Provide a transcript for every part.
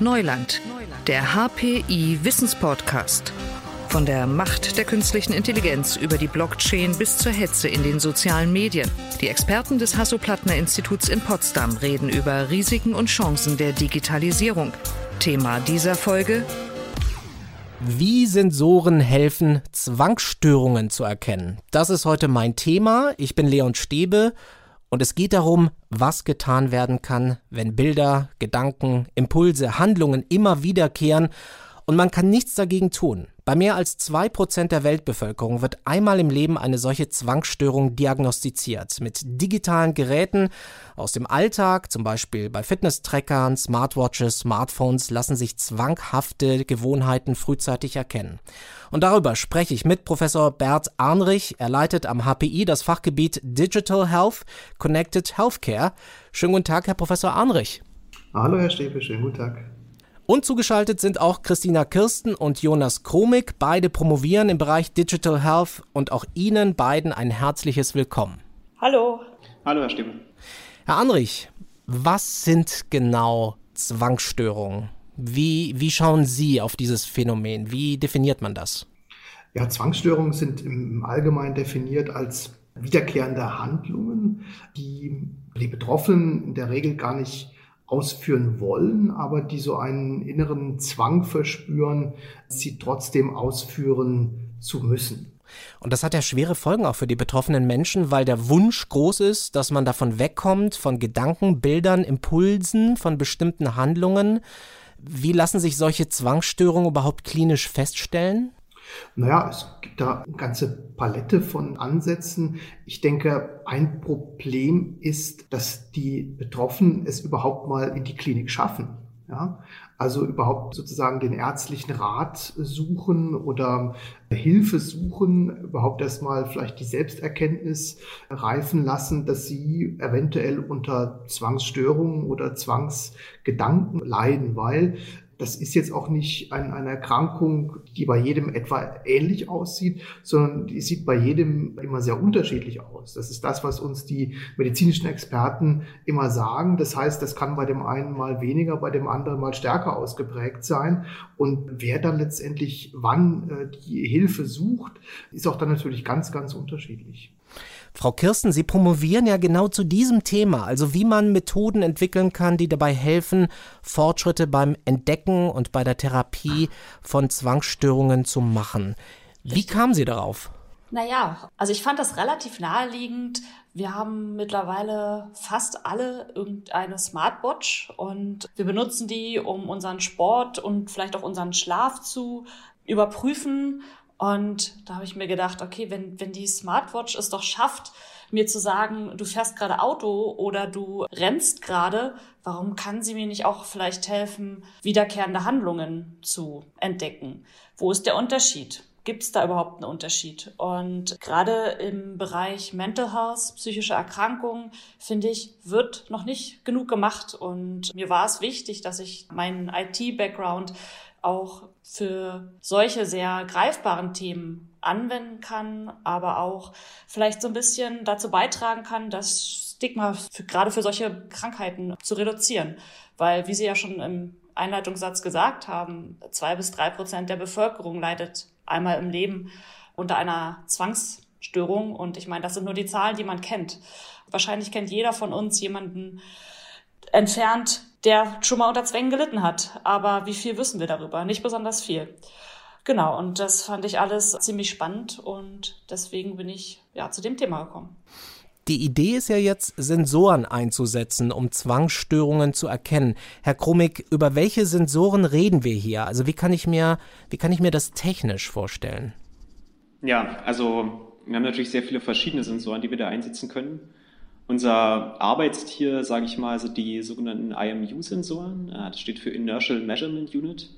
Neuland, der HPI Wissenspodcast. Von der Macht der künstlichen Intelligenz über die Blockchain bis zur Hetze in den sozialen Medien. Die Experten des Hasso-Plattner-Instituts in Potsdam reden über Risiken und Chancen der Digitalisierung. Thema dieser Folge wie Sensoren helfen, Zwangsstörungen zu erkennen. Das ist heute mein Thema. Ich bin Leon Stäbe und es geht darum, was getan werden kann, wenn Bilder, Gedanken, Impulse, Handlungen immer wiederkehren und man kann nichts dagegen tun. Bei mehr als zwei Prozent der Weltbevölkerung wird einmal im Leben eine solche Zwangsstörung diagnostiziert. Mit digitalen Geräten aus dem Alltag, zum Beispiel bei Fitness-Trackern, Smartwatches, Smartphones, lassen sich zwanghafte Gewohnheiten frühzeitig erkennen. Und darüber spreche ich mit Professor Bert Arnrich. Er leitet am HPI das Fachgebiet Digital Health Connected Healthcare. Schönen guten Tag, Herr Professor Arnrich. Hallo, Herr Stäbe, schönen guten Tag. Und zugeschaltet sind auch Christina Kirsten und Jonas Kromig. Beide promovieren im Bereich Digital Health und auch Ihnen beiden ein herzliches Willkommen. Hallo. Hallo, Herr Stimme. Herr Anrich, was sind genau Zwangsstörungen? Wie, wie schauen Sie auf dieses Phänomen? Wie definiert man das? Ja, Zwangsstörungen sind im Allgemeinen definiert als wiederkehrende Handlungen, die die Betroffenen in der Regel gar nicht ausführen wollen, aber die so einen inneren Zwang verspüren, sie trotzdem ausführen zu müssen. Und das hat ja schwere Folgen auch für die betroffenen Menschen, weil der Wunsch groß ist, dass man davon wegkommt, von Gedanken, Bildern, Impulsen, von bestimmten Handlungen. Wie lassen sich solche Zwangsstörungen überhaupt klinisch feststellen? Naja, es gibt da eine ganze Palette von Ansätzen. Ich denke, ein Problem ist, dass die Betroffenen es überhaupt mal in die Klinik schaffen. Ja, also überhaupt sozusagen den ärztlichen Rat suchen oder Hilfe suchen, überhaupt erstmal vielleicht die Selbsterkenntnis reifen lassen, dass sie eventuell unter Zwangsstörungen oder Zwangsgedanken leiden, weil das ist jetzt auch nicht ein, eine Erkrankung, die bei jedem etwa ähnlich aussieht, sondern die sieht bei jedem immer sehr unterschiedlich aus. Das ist das, was uns die medizinischen Experten immer sagen. Das heißt, das kann bei dem einen mal weniger, bei dem anderen mal stärker ausgeprägt sein. Und wer dann letztendlich wann äh, die Hilfe sucht, ist auch dann natürlich ganz, ganz unterschiedlich. Frau Kirsten, Sie promovieren ja genau zu diesem Thema, also wie man Methoden entwickeln kann, die dabei helfen, Fortschritte beim Entdecken und bei der Therapie von Zwangsstörungen zu machen. Wie kamen Sie darauf? Naja, also ich fand das relativ naheliegend. Wir haben mittlerweile fast alle irgendeine Smartwatch und wir benutzen die, um unseren Sport und vielleicht auch unseren Schlaf zu überprüfen und da habe ich mir gedacht, okay, wenn, wenn die Smartwatch es doch schafft, mir zu sagen, du fährst gerade Auto oder du rennst gerade, warum kann sie mir nicht auch vielleicht helfen, wiederkehrende Handlungen zu entdecken? Wo ist der Unterschied? Gibt es da überhaupt einen Unterschied? Und gerade im Bereich Mental Health, psychische Erkrankungen, finde ich, wird noch nicht genug gemacht. Und mir war es wichtig, dass ich meinen IT-Background auch für solche sehr greifbaren Themen anwenden kann, aber auch vielleicht so ein bisschen dazu beitragen kann, das Stigma für, gerade für solche Krankheiten zu reduzieren. Weil, wie Sie ja schon im Einleitungssatz gesagt haben, zwei bis drei Prozent der Bevölkerung leidet einmal im Leben unter einer Zwangsstörung. Und ich meine, das sind nur die Zahlen, die man kennt. Wahrscheinlich kennt jeder von uns jemanden entfernt, der schon mal unter Zwängen gelitten hat. Aber wie viel wissen wir darüber? Nicht besonders viel. Genau, und das fand ich alles ziemlich spannend und deswegen bin ich ja zu dem Thema gekommen. Die Idee ist ja jetzt, Sensoren einzusetzen, um Zwangsstörungen zu erkennen. Herr Krumig, über welche Sensoren reden wir hier? Also wie kann ich mir, wie kann ich mir das technisch vorstellen? Ja, also wir haben natürlich sehr viele verschiedene Sensoren, die wir da einsetzen können. Unser Arbeitstier, sage ich mal, sind die sogenannten IMU-Sensoren. Das steht für Inertial Measurement Unit.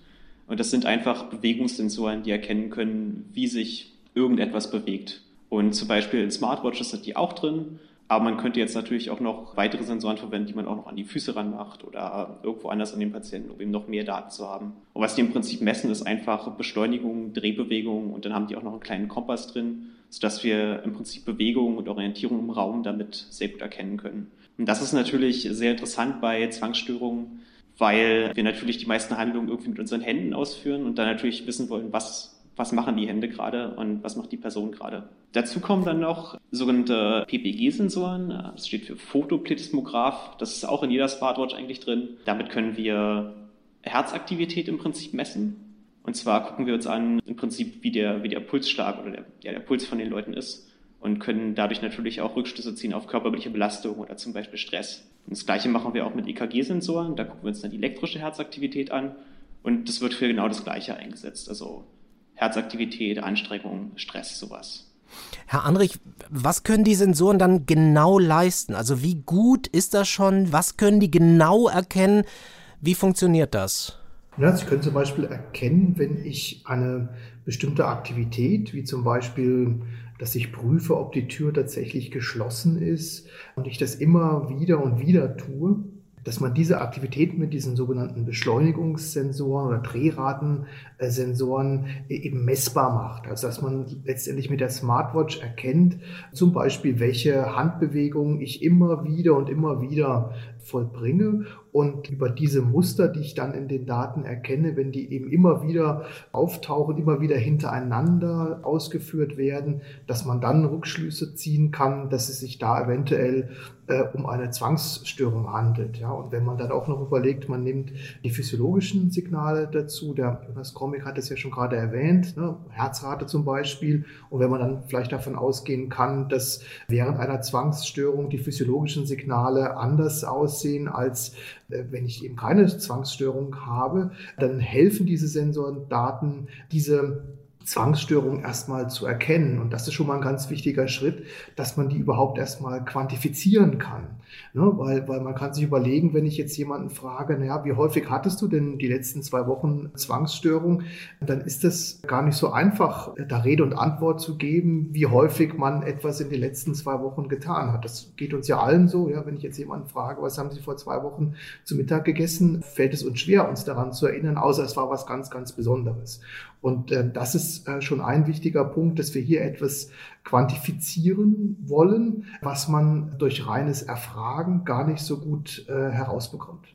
Und das sind einfach Bewegungssensoren, die erkennen können, wie sich irgendetwas bewegt. Und zum Beispiel in Smartwatches sind die auch drin. Aber man könnte jetzt natürlich auch noch weitere Sensoren verwenden, die man auch noch an die Füße ranmacht oder irgendwo anders an den Patienten, um eben noch mehr Daten zu haben. Und was die im Prinzip messen, ist einfach Beschleunigung, Drehbewegung und dann haben die auch noch einen kleinen Kompass drin, sodass wir im Prinzip Bewegung und Orientierung im Raum damit sehr gut erkennen können. Und das ist natürlich sehr interessant bei Zwangsstörungen, weil wir natürlich die meisten Handlungen irgendwie mit unseren Händen ausführen und dann natürlich wissen wollen, was was machen die Hände gerade und was macht die Person gerade. Dazu kommen dann noch sogenannte PPG-Sensoren. Das steht für Fotoplethysmograph. Das ist auch in jeder Smartwatch eigentlich drin. Damit können wir Herzaktivität im Prinzip messen. Und zwar gucken wir uns an, im Prinzip, wie der, wie der Pulsschlag oder der, ja, der Puls von den Leuten ist und können dadurch natürlich auch Rückschlüsse ziehen auf körperliche Belastung oder zum Beispiel Stress. Und das Gleiche machen wir auch mit EKG-Sensoren. Da gucken wir uns dann die elektrische Herzaktivität an und das wird für genau das Gleiche eingesetzt. Also Herzaktivität, Anstrengung, Stress, sowas. Herr Anrich, was können die Sensoren dann genau leisten? Also wie gut ist das schon? Was können die genau erkennen? Wie funktioniert das? Ja, Sie können zum Beispiel erkennen, wenn ich eine bestimmte Aktivität, wie zum Beispiel, dass ich prüfe, ob die Tür tatsächlich geschlossen ist und ich das immer wieder und wieder tue, dass man diese Aktivität mit diesen sogenannten Beschleunigungssensoren oder Drehratensensoren eben messbar macht. Also dass man letztendlich mit der Smartwatch erkennt, zum Beispiel, welche Handbewegungen ich immer wieder und immer wieder vollbringe und über diese Muster, die ich dann in den Daten erkenne, wenn die eben immer wieder auftauchen, immer wieder hintereinander ausgeführt werden, dass man dann Rückschlüsse ziehen kann, dass es sich da eventuell äh, um eine Zwangsstörung handelt. Ja, und wenn man dann auch noch überlegt, man nimmt die physiologischen Signale dazu, der Jonas Kromik hat es ja schon gerade erwähnt, ne, Herzrate zum Beispiel, und wenn man dann vielleicht davon ausgehen kann, dass während einer Zwangsstörung die physiologischen Signale anders aussehen als äh, wenn ich eben keine Zwangsstörung habe, dann helfen diese Sensordaten, diese Zwangsstörung erstmal zu erkennen. Und das ist schon mal ein ganz wichtiger Schritt, dass man die überhaupt erstmal quantifizieren kann. Ne? Weil, weil man kann sich überlegen, wenn ich jetzt jemanden frage, naja, wie häufig hattest du denn die letzten zwei Wochen Zwangsstörung, dann ist das gar nicht so einfach, da Rede und Antwort zu geben, wie häufig man etwas in den letzten zwei Wochen getan hat. Das geht uns ja allen so. Ja? Wenn ich jetzt jemanden frage, was haben Sie vor zwei Wochen zu Mittag gegessen, fällt es uns schwer, uns daran zu erinnern, außer es war was ganz, ganz Besonderes. Und äh, das ist äh, schon ein wichtiger Punkt, dass wir hier etwas quantifizieren wollen, was man durch reines Erfragen gar nicht so gut äh, herausbekommt.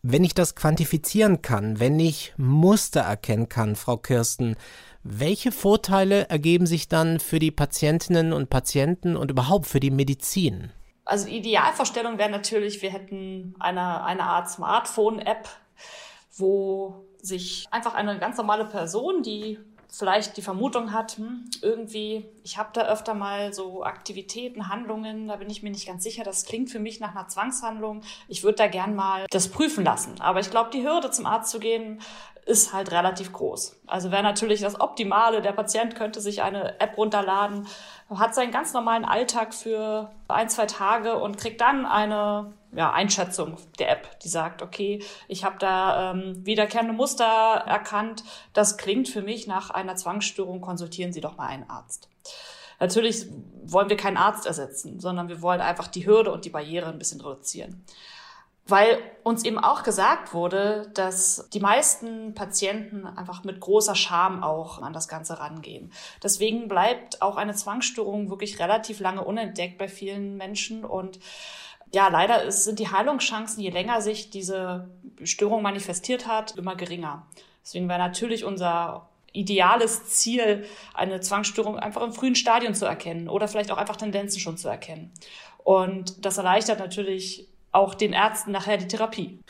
Wenn ich das quantifizieren kann, wenn ich Muster erkennen kann, Frau Kirsten, welche Vorteile ergeben sich dann für die Patientinnen und Patienten und überhaupt für die Medizin? Also Idealvorstellung wäre natürlich, wir hätten eine, eine Art Smartphone-App, wo sich einfach eine ganz normale Person, die vielleicht die Vermutung hat, hm, irgendwie, ich habe da öfter mal so Aktivitäten, Handlungen, da bin ich mir nicht ganz sicher, das klingt für mich nach einer Zwangshandlung. Ich würde da gern mal das prüfen lassen. Aber ich glaube, die Hürde zum Arzt zu gehen, ist halt relativ groß. Also wäre natürlich das Optimale, der Patient könnte sich eine App runterladen, hat seinen ganz normalen Alltag für ein, zwei Tage und kriegt dann eine ja, Einschätzung der App, die sagt, okay, ich habe da ähm, wiederkehrende Muster erkannt, das klingt für mich nach einer Zwangsstörung, konsultieren Sie doch mal einen Arzt. Natürlich wollen wir keinen Arzt ersetzen, sondern wir wollen einfach die Hürde und die Barriere ein bisschen reduzieren. Weil uns eben auch gesagt wurde, dass die meisten Patienten einfach mit großer Scham auch an das Ganze rangehen. Deswegen bleibt auch eine Zwangsstörung wirklich relativ lange unentdeckt bei vielen Menschen und ja, leider ist, sind die Heilungschancen, je länger sich diese Störung manifestiert hat, immer geringer. Deswegen wäre natürlich unser ideales Ziel, eine Zwangsstörung einfach im frühen Stadium zu erkennen oder vielleicht auch einfach Tendenzen schon zu erkennen. Und das erleichtert natürlich auch den Ärzten nachher die Therapie.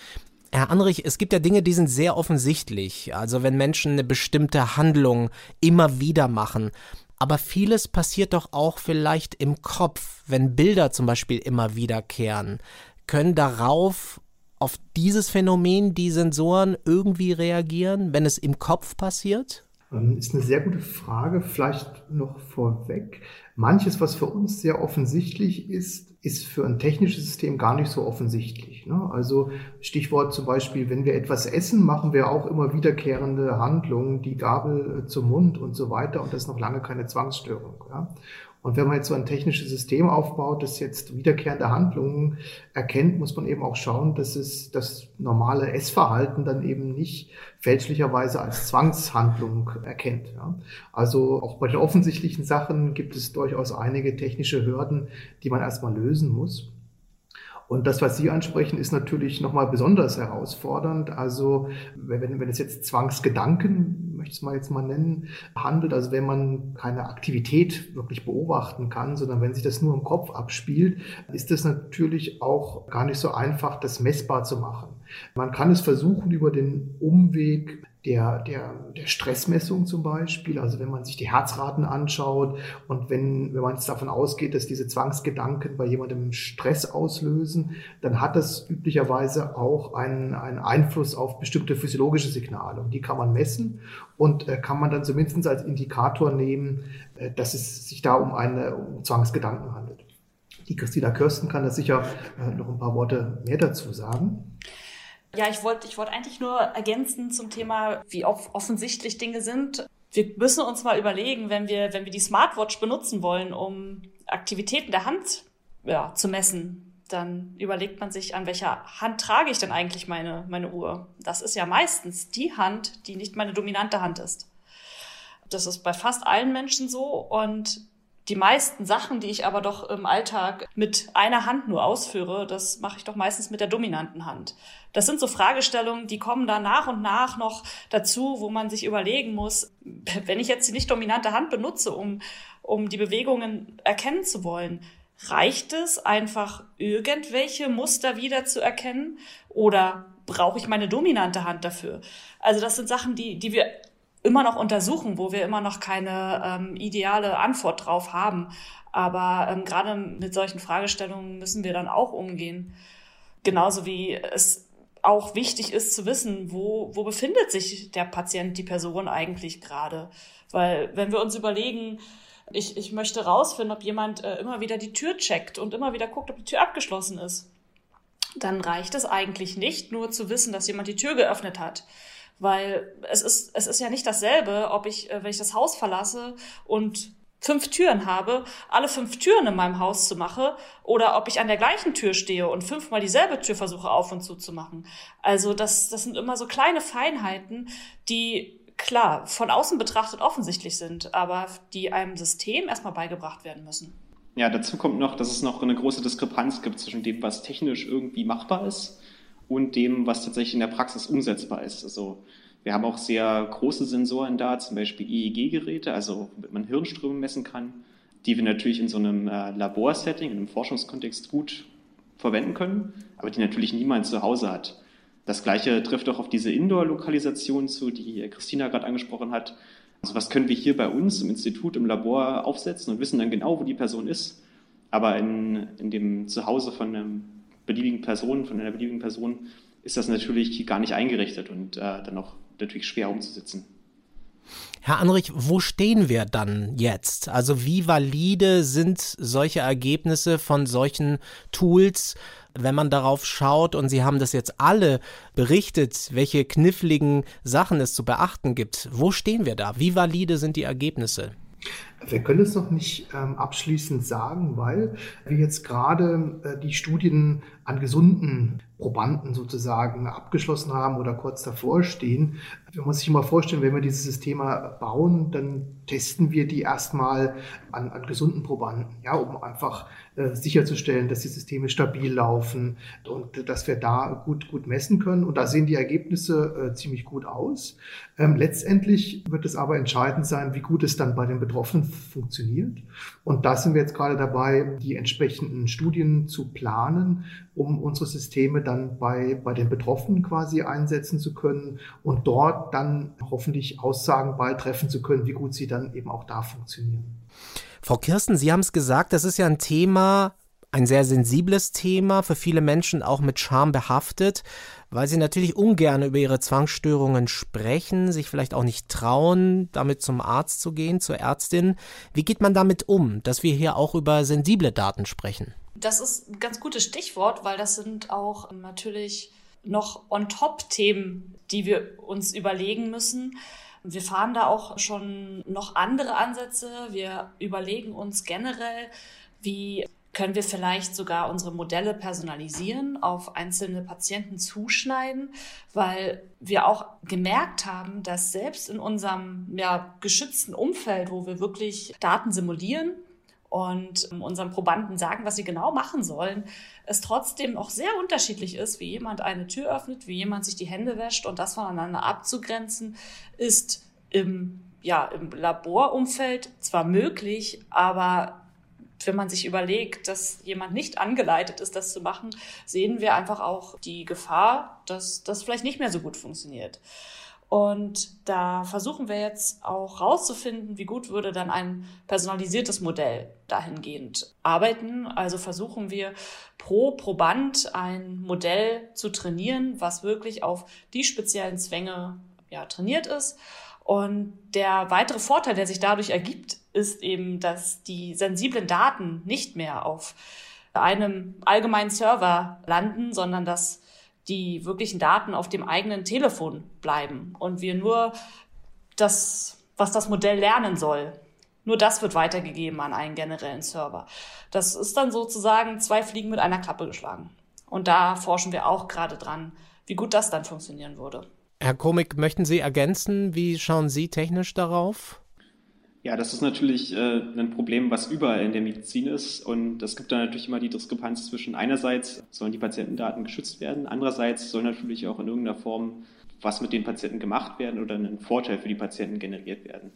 Herr Anrich, es gibt ja Dinge, die sind sehr offensichtlich. Also wenn Menschen eine bestimmte Handlung immer wieder machen, aber vieles passiert doch auch vielleicht im Kopf, wenn Bilder zum Beispiel immer wiederkehren. Können darauf, auf dieses Phänomen die Sensoren irgendwie reagieren, wenn es im Kopf passiert? Ähm, ist eine sehr gute Frage. Vielleicht noch vorweg. Manches, was für uns sehr offensichtlich ist, ist für ein technisches System gar nicht so offensichtlich. Ne? Also Stichwort zum Beispiel, wenn wir etwas essen, machen wir auch immer wiederkehrende Handlungen, die Gabel äh, zum Mund und so weiter und das ist noch lange keine Zwangsstörung. Und wenn man jetzt so ein technisches System aufbaut, das jetzt wiederkehrende Handlungen erkennt, muss man eben auch schauen, dass es das normale Essverhalten dann eben nicht fälschlicherweise als Zwangshandlung erkennt. Ja. Also auch bei den offensichtlichen Sachen gibt es durchaus einige technische Hürden, die man erstmal lösen muss. Und das, was Sie ansprechen, ist natürlich nochmal besonders herausfordernd. Also wenn, wenn es jetzt Zwangsgedanken, möchte es mal jetzt mal nennen, handelt, also wenn man keine Aktivität wirklich beobachten kann, sondern wenn sich das nur im Kopf abspielt, ist es natürlich auch gar nicht so einfach, das messbar zu machen. Man kann es versuchen, über den Umweg der, der, der Stressmessung zum Beispiel, also wenn man sich die Herzraten anschaut und wenn, wenn man jetzt davon ausgeht, dass diese Zwangsgedanken bei jemandem Stress auslösen, dann hat das üblicherweise auch einen, einen Einfluss auf bestimmte physiologische Signale und die kann man messen und äh, kann man dann zumindest als Indikator nehmen, äh, dass es sich da um eine um Zwangsgedanken handelt. Die Christina Kirsten kann da sicher äh, noch ein paar Worte mehr dazu sagen. Ja, ich wollte ich wollte eigentlich nur ergänzen zum Thema, wie offensichtlich Dinge sind. Wir müssen uns mal überlegen, wenn wir, wenn wir die Smartwatch benutzen wollen, um Aktivitäten der Hand ja, zu messen, dann überlegt man sich, an welcher Hand trage ich denn eigentlich meine, meine Uhr. Das ist ja meistens die Hand, die nicht meine dominante Hand ist. Das ist bei fast allen Menschen so und die meisten Sachen, die ich aber doch im Alltag mit einer Hand nur ausführe, das mache ich doch meistens mit der dominanten Hand. Das sind so Fragestellungen, die kommen da nach und nach noch dazu, wo man sich überlegen muss, wenn ich jetzt die nicht dominante Hand benutze, um, um die Bewegungen erkennen zu wollen, reicht es einfach irgendwelche Muster wieder zu erkennen oder brauche ich meine dominante Hand dafür? Also das sind Sachen, die, die wir immer noch untersuchen, wo wir immer noch keine ähm, ideale Antwort drauf haben. Aber ähm, gerade mit solchen Fragestellungen müssen wir dann auch umgehen. Genauso wie es auch wichtig ist zu wissen, wo, wo befindet sich der Patient, die Person eigentlich gerade. Weil wenn wir uns überlegen, ich, ich möchte rausfinden, ob jemand äh, immer wieder die Tür checkt und immer wieder guckt, ob die Tür abgeschlossen ist, dann reicht es eigentlich nicht, nur zu wissen, dass jemand die Tür geöffnet hat. Weil es ist, es ist ja nicht dasselbe, ob ich, äh, wenn ich das Haus verlasse und fünf Türen habe, alle fünf Türen in meinem Haus zu machen oder ob ich an der gleichen Tür stehe und fünfmal dieselbe Tür versuche auf und zu zu machen. Also das, das sind immer so kleine Feinheiten, die klar von außen betrachtet offensichtlich sind, aber die einem System erstmal beigebracht werden müssen. Ja, dazu kommt noch, dass es noch eine große Diskrepanz gibt zwischen dem, was technisch irgendwie machbar ist und dem, was tatsächlich in der Praxis umsetzbar ist. Also wir haben auch sehr große Sensoren da, zum Beispiel EEG-Geräte, also womit man Hirnströme messen kann, die wir natürlich in so einem äh, Laborsetting, in einem Forschungskontext gut verwenden können, aber die natürlich niemand zu Hause hat. Das gleiche trifft auch auf diese Indoor-Lokalisation zu, die Christina gerade angesprochen hat. Also was können wir hier bei uns im Institut, im Labor aufsetzen und wissen dann genau, wo die Person ist. Aber in, in dem Zuhause von einem beliebigen Person, von einer beliebigen Person, ist das natürlich gar nicht eingerichtet und äh, dann auch natürlich schwer umzusetzen. Herr Anrich, wo stehen wir dann jetzt? Also wie valide sind solche Ergebnisse von solchen Tools, wenn man darauf schaut und Sie haben das jetzt alle berichtet, welche kniffligen Sachen es zu beachten gibt. Wo stehen wir da? Wie valide sind die Ergebnisse? Wir können es noch nicht ähm, abschließend sagen, weil wir jetzt gerade äh, die Studien an gesunden Probanden sozusagen abgeschlossen haben oder kurz davor stehen. Man muss sich mal vorstellen, wenn wir dieses System bauen, dann testen wir die erstmal an, an gesunden Probanden, ja, um einfach äh, sicherzustellen, dass die Systeme stabil laufen und dass wir da gut, gut messen können. Und da sehen die Ergebnisse äh, ziemlich gut aus. Ähm, letztendlich wird es aber entscheidend sein, wie gut es dann bei den Betroffenen funktioniert. Und da sind wir jetzt gerade dabei, die entsprechenden Studien zu planen, um unsere Systeme dann bei, bei den Betroffenen quasi einsetzen zu können und dort dann hoffentlich Aussagen beitreffen zu können, wie gut sie dann eben auch da funktionieren. Frau Kirsten, Sie haben es gesagt, das ist ja ein Thema, ein sehr sensibles Thema, für viele Menschen auch mit Scham behaftet, weil sie natürlich ungern über ihre Zwangsstörungen sprechen, sich vielleicht auch nicht trauen, damit zum Arzt zu gehen, zur Ärztin. Wie geht man damit um, dass wir hier auch über sensible Daten sprechen? Das ist ein ganz gutes Stichwort, weil das sind auch natürlich noch on-top-Themen, die wir uns überlegen müssen. Wir fahren da auch schon noch andere Ansätze. Wir überlegen uns generell, wie können wir vielleicht sogar unsere Modelle personalisieren, auf einzelne Patienten zuschneiden, weil wir auch gemerkt haben, dass selbst in unserem ja, geschützten Umfeld, wo wir wirklich Daten simulieren und unseren Probanden sagen, was sie genau machen sollen, es trotzdem auch sehr unterschiedlich ist, wie jemand eine Tür öffnet, wie jemand sich die Hände wäscht und das voneinander abzugrenzen, ist im, ja, im Laborumfeld zwar möglich, aber wenn man sich überlegt, dass jemand nicht angeleitet ist, das zu machen, sehen wir einfach auch die Gefahr, dass das vielleicht nicht mehr so gut funktioniert. Und da versuchen wir jetzt auch rauszufinden, wie gut würde dann ein personalisiertes Modell dahingehend arbeiten. Also versuchen wir pro Proband ein Modell zu trainieren, was wirklich auf die speziellen Zwänge ja, trainiert ist. Und der weitere Vorteil, der sich dadurch ergibt, ist eben, dass die sensiblen Daten nicht mehr auf einem allgemeinen Server landen, sondern dass die wirklichen Daten auf dem eigenen Telefon bleiben und wir nur das, was das Modell lernen soll, nur das wird weitergegeben an einen generellen Server. Das ist dann sozusagen zwei Fliegen mit einer Klappe geschlagen. Und da forschen wir auch gerade dran, wie gut das dann funktionieren würde. Herr Komik, möchten Sie ergänzen? Wie schauen Sie technisch darauf? Ja, das ist natürlich äh, ein Problem, was überall in der Medizin ist. Und es gibt da natürlich immer die Diskrepanz zwischen einerseits sollen die Patientendaten geschützt werden, andererseits soll natürlich auch in irgendeiner Form was mit den Patienten gemacht werden oder ein Vorteil für die Patienten generiert werden.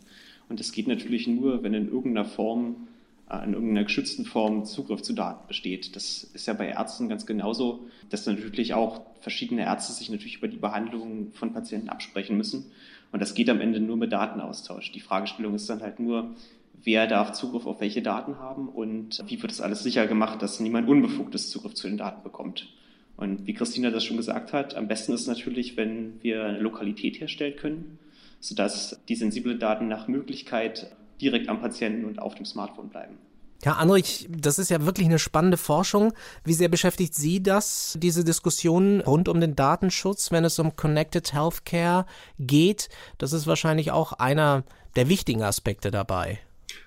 Und das geht natürlich nur, wenn in irgendeiner Form, äh, in irgendeiner geschützten Form Zugriff zu Daten besteht. Das ist ja bei Ärzten ganz genauso, dass natürlich auch verschiedene Ärzte sich natürlich über die Behandlung von Patienten absprechen müssen. Und das geht am Ende nur mit Datenaustausch. Die Fragestellung ist dann halt nur, wer darf Zugriff auf welche Daten haben und wie wird das alles sicher gemacht, dass niemand unbefugtes Zugriff zu den Daten bekommt. Und wie Christina das schon gesagt hat, am besten ist natürlich, wenn wir eine Lokalität herstellen können, sodass die sensiblen Daten nach Möglichkeit direkt am Patienten und auf dem Smartphone bleiben. Herr Anrich, das ist ja wirklich eine spannende Forschung. Wie sehr beschäftigt Sie das, diese Diskussion rund um den Datenschutz, wenn es um Connected Healthcare geht? Das ist wahrscheinlich auch einer der wichtigen Aspekte dabei.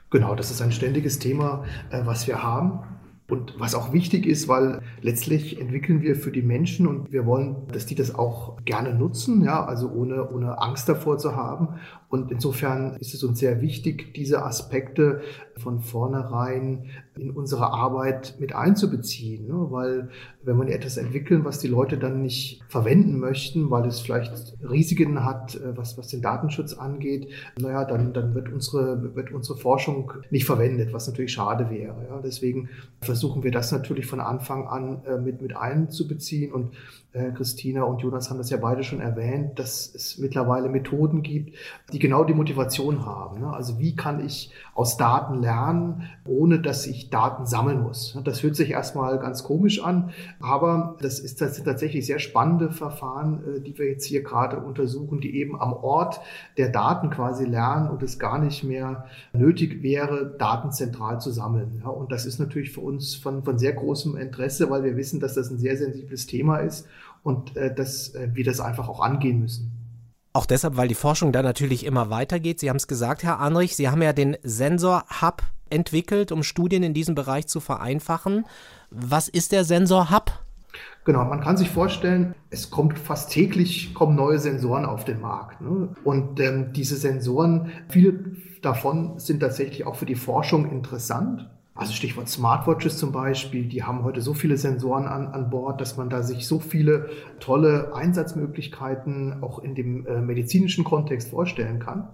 Genau, das ist ein ständiges Thema, äh, was wir haben. Und was auch wichtig ist, weil letztlich entwickeln wir für die Menschen und wir wollen, dass die das auch gerne nutzen, ja, also ohne, ohne Angst davor zu haben. Und insofern ist es uns sehr wichtig, diese Aspekte von vornherein in unsere Arbeit mit einzubeziehen, ne? weil wenn man etwas entwickeln, was die Leute dann nicht verwenden möchten, weil es vielleicht Risiken hat, äh, was, was den Datenschutz angeht, naja, dann, dann wird unsere, wird unsere Forschung nicht verwendet, was natürlich schade wäre. Ja? Deswegen versuchen wir das natürlich von Anfang an äh, mit, mit einzubeziehen und äh, Christina und Jonas haben das ja beide schon erwähnt, dass es mittlerweile Methoden gibt, die genau die Motivation haben. Ne? Also wie kann ich aus Daten lernen, ohne dass ich Daten sammeln muss? Das hört sich erstmal ganz komisch an, aber das, ist, das sind tatsächlich sehr spannende Verfahren, äh, die wir jetzt hier gerade untersuchen, die eben am Ort der Daten quasi lernen und es gar nicht mehr nötig wäre, Daten zentral zu sammeln. Und das ist natürlich für uns von, von sehr großem Interesse, weil wir wissen, dass das ein sehr sensibles Thema ist und äh, dass äh, wir das einfach auch angehen müssen. Auch deshalb, weil die Forschung da natürlich immer weitergeht. Sie haben es gesagt, Herr Anrich, Sie haben ja den Sensor Hub entwickelt, um Studien in diesem Bereich zu vereinfachen. Was ist der Sensor Hub? Genau, man kann sich vorstellen, es kommt fast täglich kommen neue Sensoren auf den Markt. Ne? Und ähm, diese Sensoren, viele davon sind tatsächlich auch für die Forschung interessant. Also Stichwort Smartwatches zum Beispiel, die haben heute so viele Sensoren an, an Bord, dass man da sich so viele tolle Einsatzmöglichkeiten auch in dem äh, medizinischen Kontext vorstellen kann.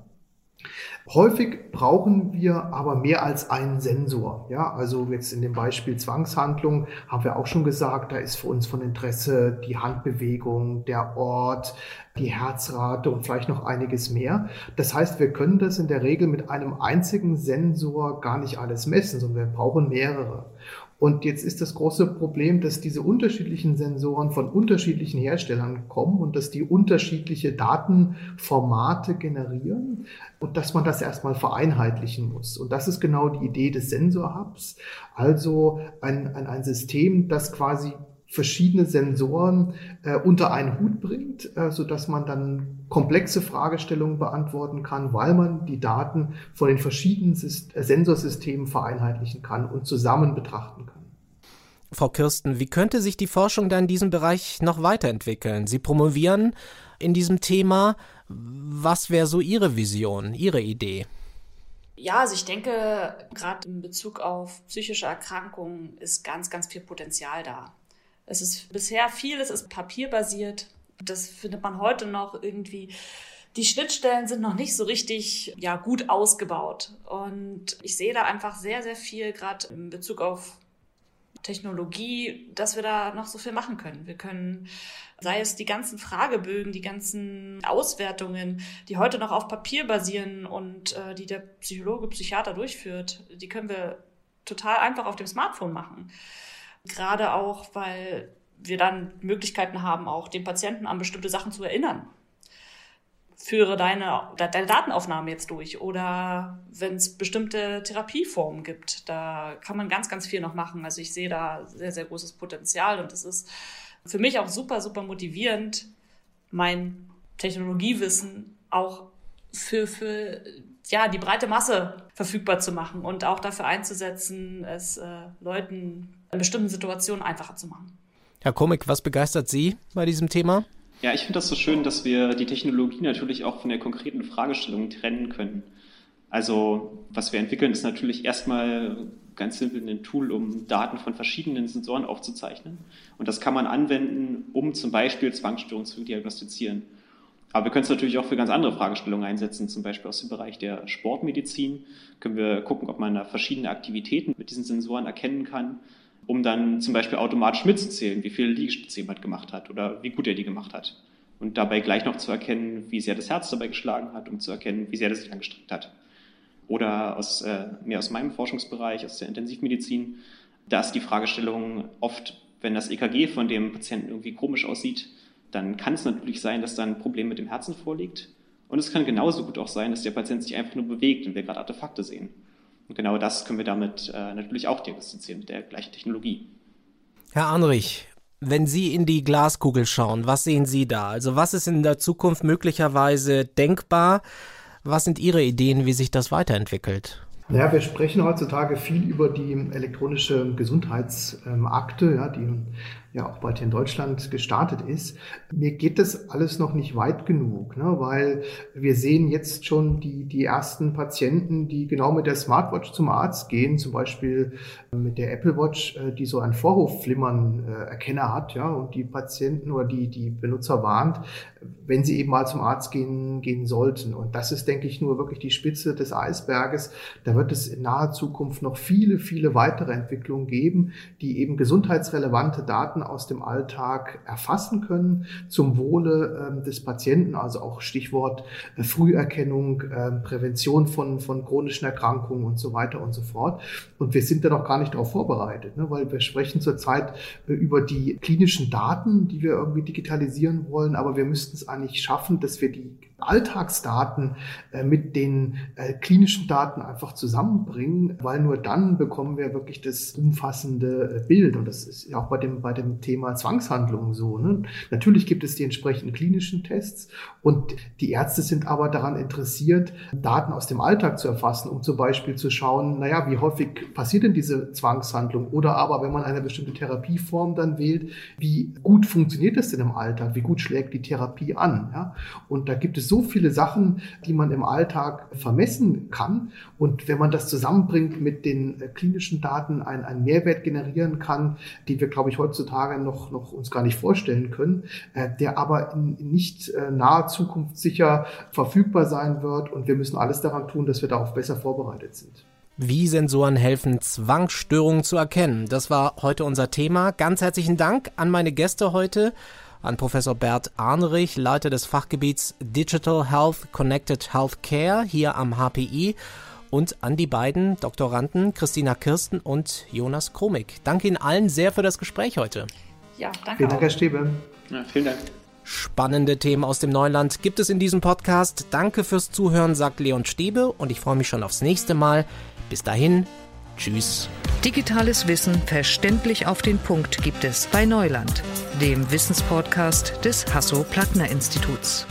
Häufig brauchen wir aber mehr als einen Sensor. Ja, also jetzt in dem Beispiel Zwangshandlung haben wir auch schon gesagt, da ist für uns von Interesse die Handbewegung, der Ort, die Herzrate und vielleicht noch einiges mehr. Das heißt, wir können das in der Regel mit einem einzigen Sensor gar nicht alles messen, sondern wir brauchen mehrere. Und jetzt ist das große Problem, dass diese unterschiedlichen Sensoren von unterschiedlichen Herstellern kommen und dass die unterschiedliche Datenformate generieren und dass man das erstmal vereinheitlichen muss. Und das ist genau die Idee des Sensor-Hubs, also ein, ein, ein System, das quasi verschiedene Sensoren äh, unter einen Hut bringt, äh, so dass man dann komplexe Fragestellungen beantworten kann, weil man die Daten von den verschiedenen Syst äh, Sensorsystemen vereinheitlichen kann und zusammen betrachten kann. Frau Kirsten, wie könnte sich die Forschung da in diesem Bereich noch weiterentwickeln? Sie promovieren in diesem Thema. Was wäre so Ihre Vision, Ihre Idee? Ja, also ich denke, gerade in Bezug auf psychische Erkrankungen ist ganz, ganz viel Potenzial da. Es ist bisher vieles ist papierbasiert. Das findet man heute noch irgendwie. Die Schnittstellen sind noch nicht so richtig ja, gut ausgebaut. Und ich sehe da einfach sehr, sehr viel, gerade in Bezug auf Technologie, dass wir da noch so viel machen können. Wir können, sei es die ganzen Fragebögen, die ganzen Auswertungen, die heute noch auf Papier basieren und äh, die der Psychologe, Psychiater durchführt, die können wir total einfach auf dem Smartphone machen. Gerade auch, weil wir dann Möglichkeiten haben, auch den Patienten an bestimmte Sachen zu erinnern führe deine, deine Datenaufnahme jetzt durch oder wenn es bestimmte Therapieformen gibt, da kann man ganz, ganz viel noch machen. Also ich sehe da sehr, sehr großes Potenzial und es ist für mich auch super, super motivierend, mein Technologiewissen auch für, für ja, die breite Masse verfügbar zu machen und auch dafür einzusetzen, es äh, Leuten bestimmten Situationen einfacher zu machen. Herr Komik, was begeistert Sie bei diesem Thema? Ja, ich finde das so schön, dass wir die Technologie natürlich auch von der konkreten Fragestellung trennen können. Also, was wir entwickeln, ist natürlich erstmal ganz simpel ein Tool, um Daten von verschiedenen Sensoren aufzuzeichnen. Und das kann man anwenden, um zum Beispiel Zwangsstörungen zu diagnostizieren. Aber wir können es natürlich auch für ganz andere Fragestellungen einsetzen, zum Beispiel aus dem Bereich der Sportmedizin. Können wir gucken, ob man da verschiedene Aktivitäten mit diesen Sensoren erkennen kann um dann zum Beispiel automatisch mitzuzählen, wie viele Liegestütze jemand gemacht hat oder wie gut er die gemacht hat. Und dabei gleich noch zu erkennen, wie sehr das Herz dabei geschlagen hat, um zu erkennen, wie sehr das sich angestrengt hat. Oder aus, äh, mehr aus meinem Forschungsbereich, aus der Intensivmedizin, da ist die Fragestellung oft, wenn das EKG von dem Patienten irgendwie komisch aussieht, dann kann es natürlich sein, dass da ein Problem mit dem Herzen vorliegt. Und es kann genauso gut auch sein, dass der Patient sich einfach nur bewegt und wir gerade Artefakte sehen. Und genau das können wir damit äh, natürlich auch diagnostizieren mit der gleichen Technologie. Herr Anrich, wenn Sie in die Glaskugel schauen, was sehen Sie da? Also was ist in der Zukunft möglicherweise denkbar? Was sind Ihre Ideen, wie sich das weiterentwickelt? Ja, wir sprechen heutzutage viel über die elektronische Gesundheitsakte, ja, die ja auch bald hier in Deutschland gestartet ist. Mir geht das alles noch nicht weit genug, ne, weil wir sehen jetzt schon die, die ersten Patienten, die genau mit der Smartwatch zum Arzt gehen, zum Beispiel mit der Apple Watch, äh, die so ein Vorhofflimmern-Erkenner äh, hat, ja, und die Patienten oder die, die Benutzer warnt, wenn sie eben mal zum Arzt gehen, gehen sollten. Und das ist, denke ich, nur wirklich die Spitze des Eisberges. Da wird es in naher Zukunft noch viele, viele weitere Entwicklungen geben, die eben gesundheitsrelevante Daten Daten aus dem Alltag erfassen können zum Wohle äh, des Patienten, also auch Stichwort äh, Früherkennung, äh, Prävention von, von chronischen Erkrankungen und so weiter und so fort. Und wir sind da noch gar nicht darauf vorbereitet, ne, weil wir sprechen zurzeit äh, über die klinischen Daten, die wir irgendwie digitalisieren wollen, aber wir müssten es eigentlich schaffen, dass wir die Alltagsdaten äh, mit den äh, klinischen Daten einfach zusammenbringen, weil nur dann bekommen wir wirklich das umfassende Bild. Und das ist ja auch bei dem, bei dem Thema Zwangshandlungen so. Ne? Natürlich gibt es die entsprechenden klinischen Tests und die Ärzte sind aber daran interessiert, Daten aus dem Alltag zu erfassen, um zum Beispiel zu schauen, naja, wie häufig passiert denn diese Zwangshandlung? Oder aber, wenn man eine bestimmte Therapieform dann wählt, wie gut funktioniert das denn im Alltag? Wie gut schlägt die Therapie an? Ja? Und da gibt es so viele Sachen, die man im Alltag vermessen kann. Und wenn man das zusammenbringt mit den klinischen Daten, einen, einen Mehrwert generieren kann, die wir, glaube ich, heutzutage Tage noch, noch uns gar nicht vorstellen können, äh, der aber in, in nicht äh, naher Zukunft sicher verfügbar sein wird. Und wir müssen alles daran tun, dass wir darauf besser vorbereitet sind. Wie Sensoren helfen, Zwangsstörungen zu erkennen. Das war heute unser Thema. Ganz herzlichen Dank an meine Gäste heute, an Professor Bert Arnerich, Leiter des Fachgebiets Digital Health Connected Healthcare hier am HPI und an die beiden Doktoranden Christina Kirsten und Jonas Kromig. Danke Ihnen allen sehr für das Gespräch heute. Ja, danke. Vielen Dank, Herr Stäbe. Ja, vielen Dank. Spannende Themen aus dem Neuland gibt es in diesem Podcast. Danke fürs Zuhören, sagt Leon Stäbe und ich freue mich schon aufs nächste Mal. Bis dahin, tschüss. Digitales Wissen verständlich auf den Punkt gibt es bei Neuland, dem Wissenspodcast des Hasso-Plattner-Instituts.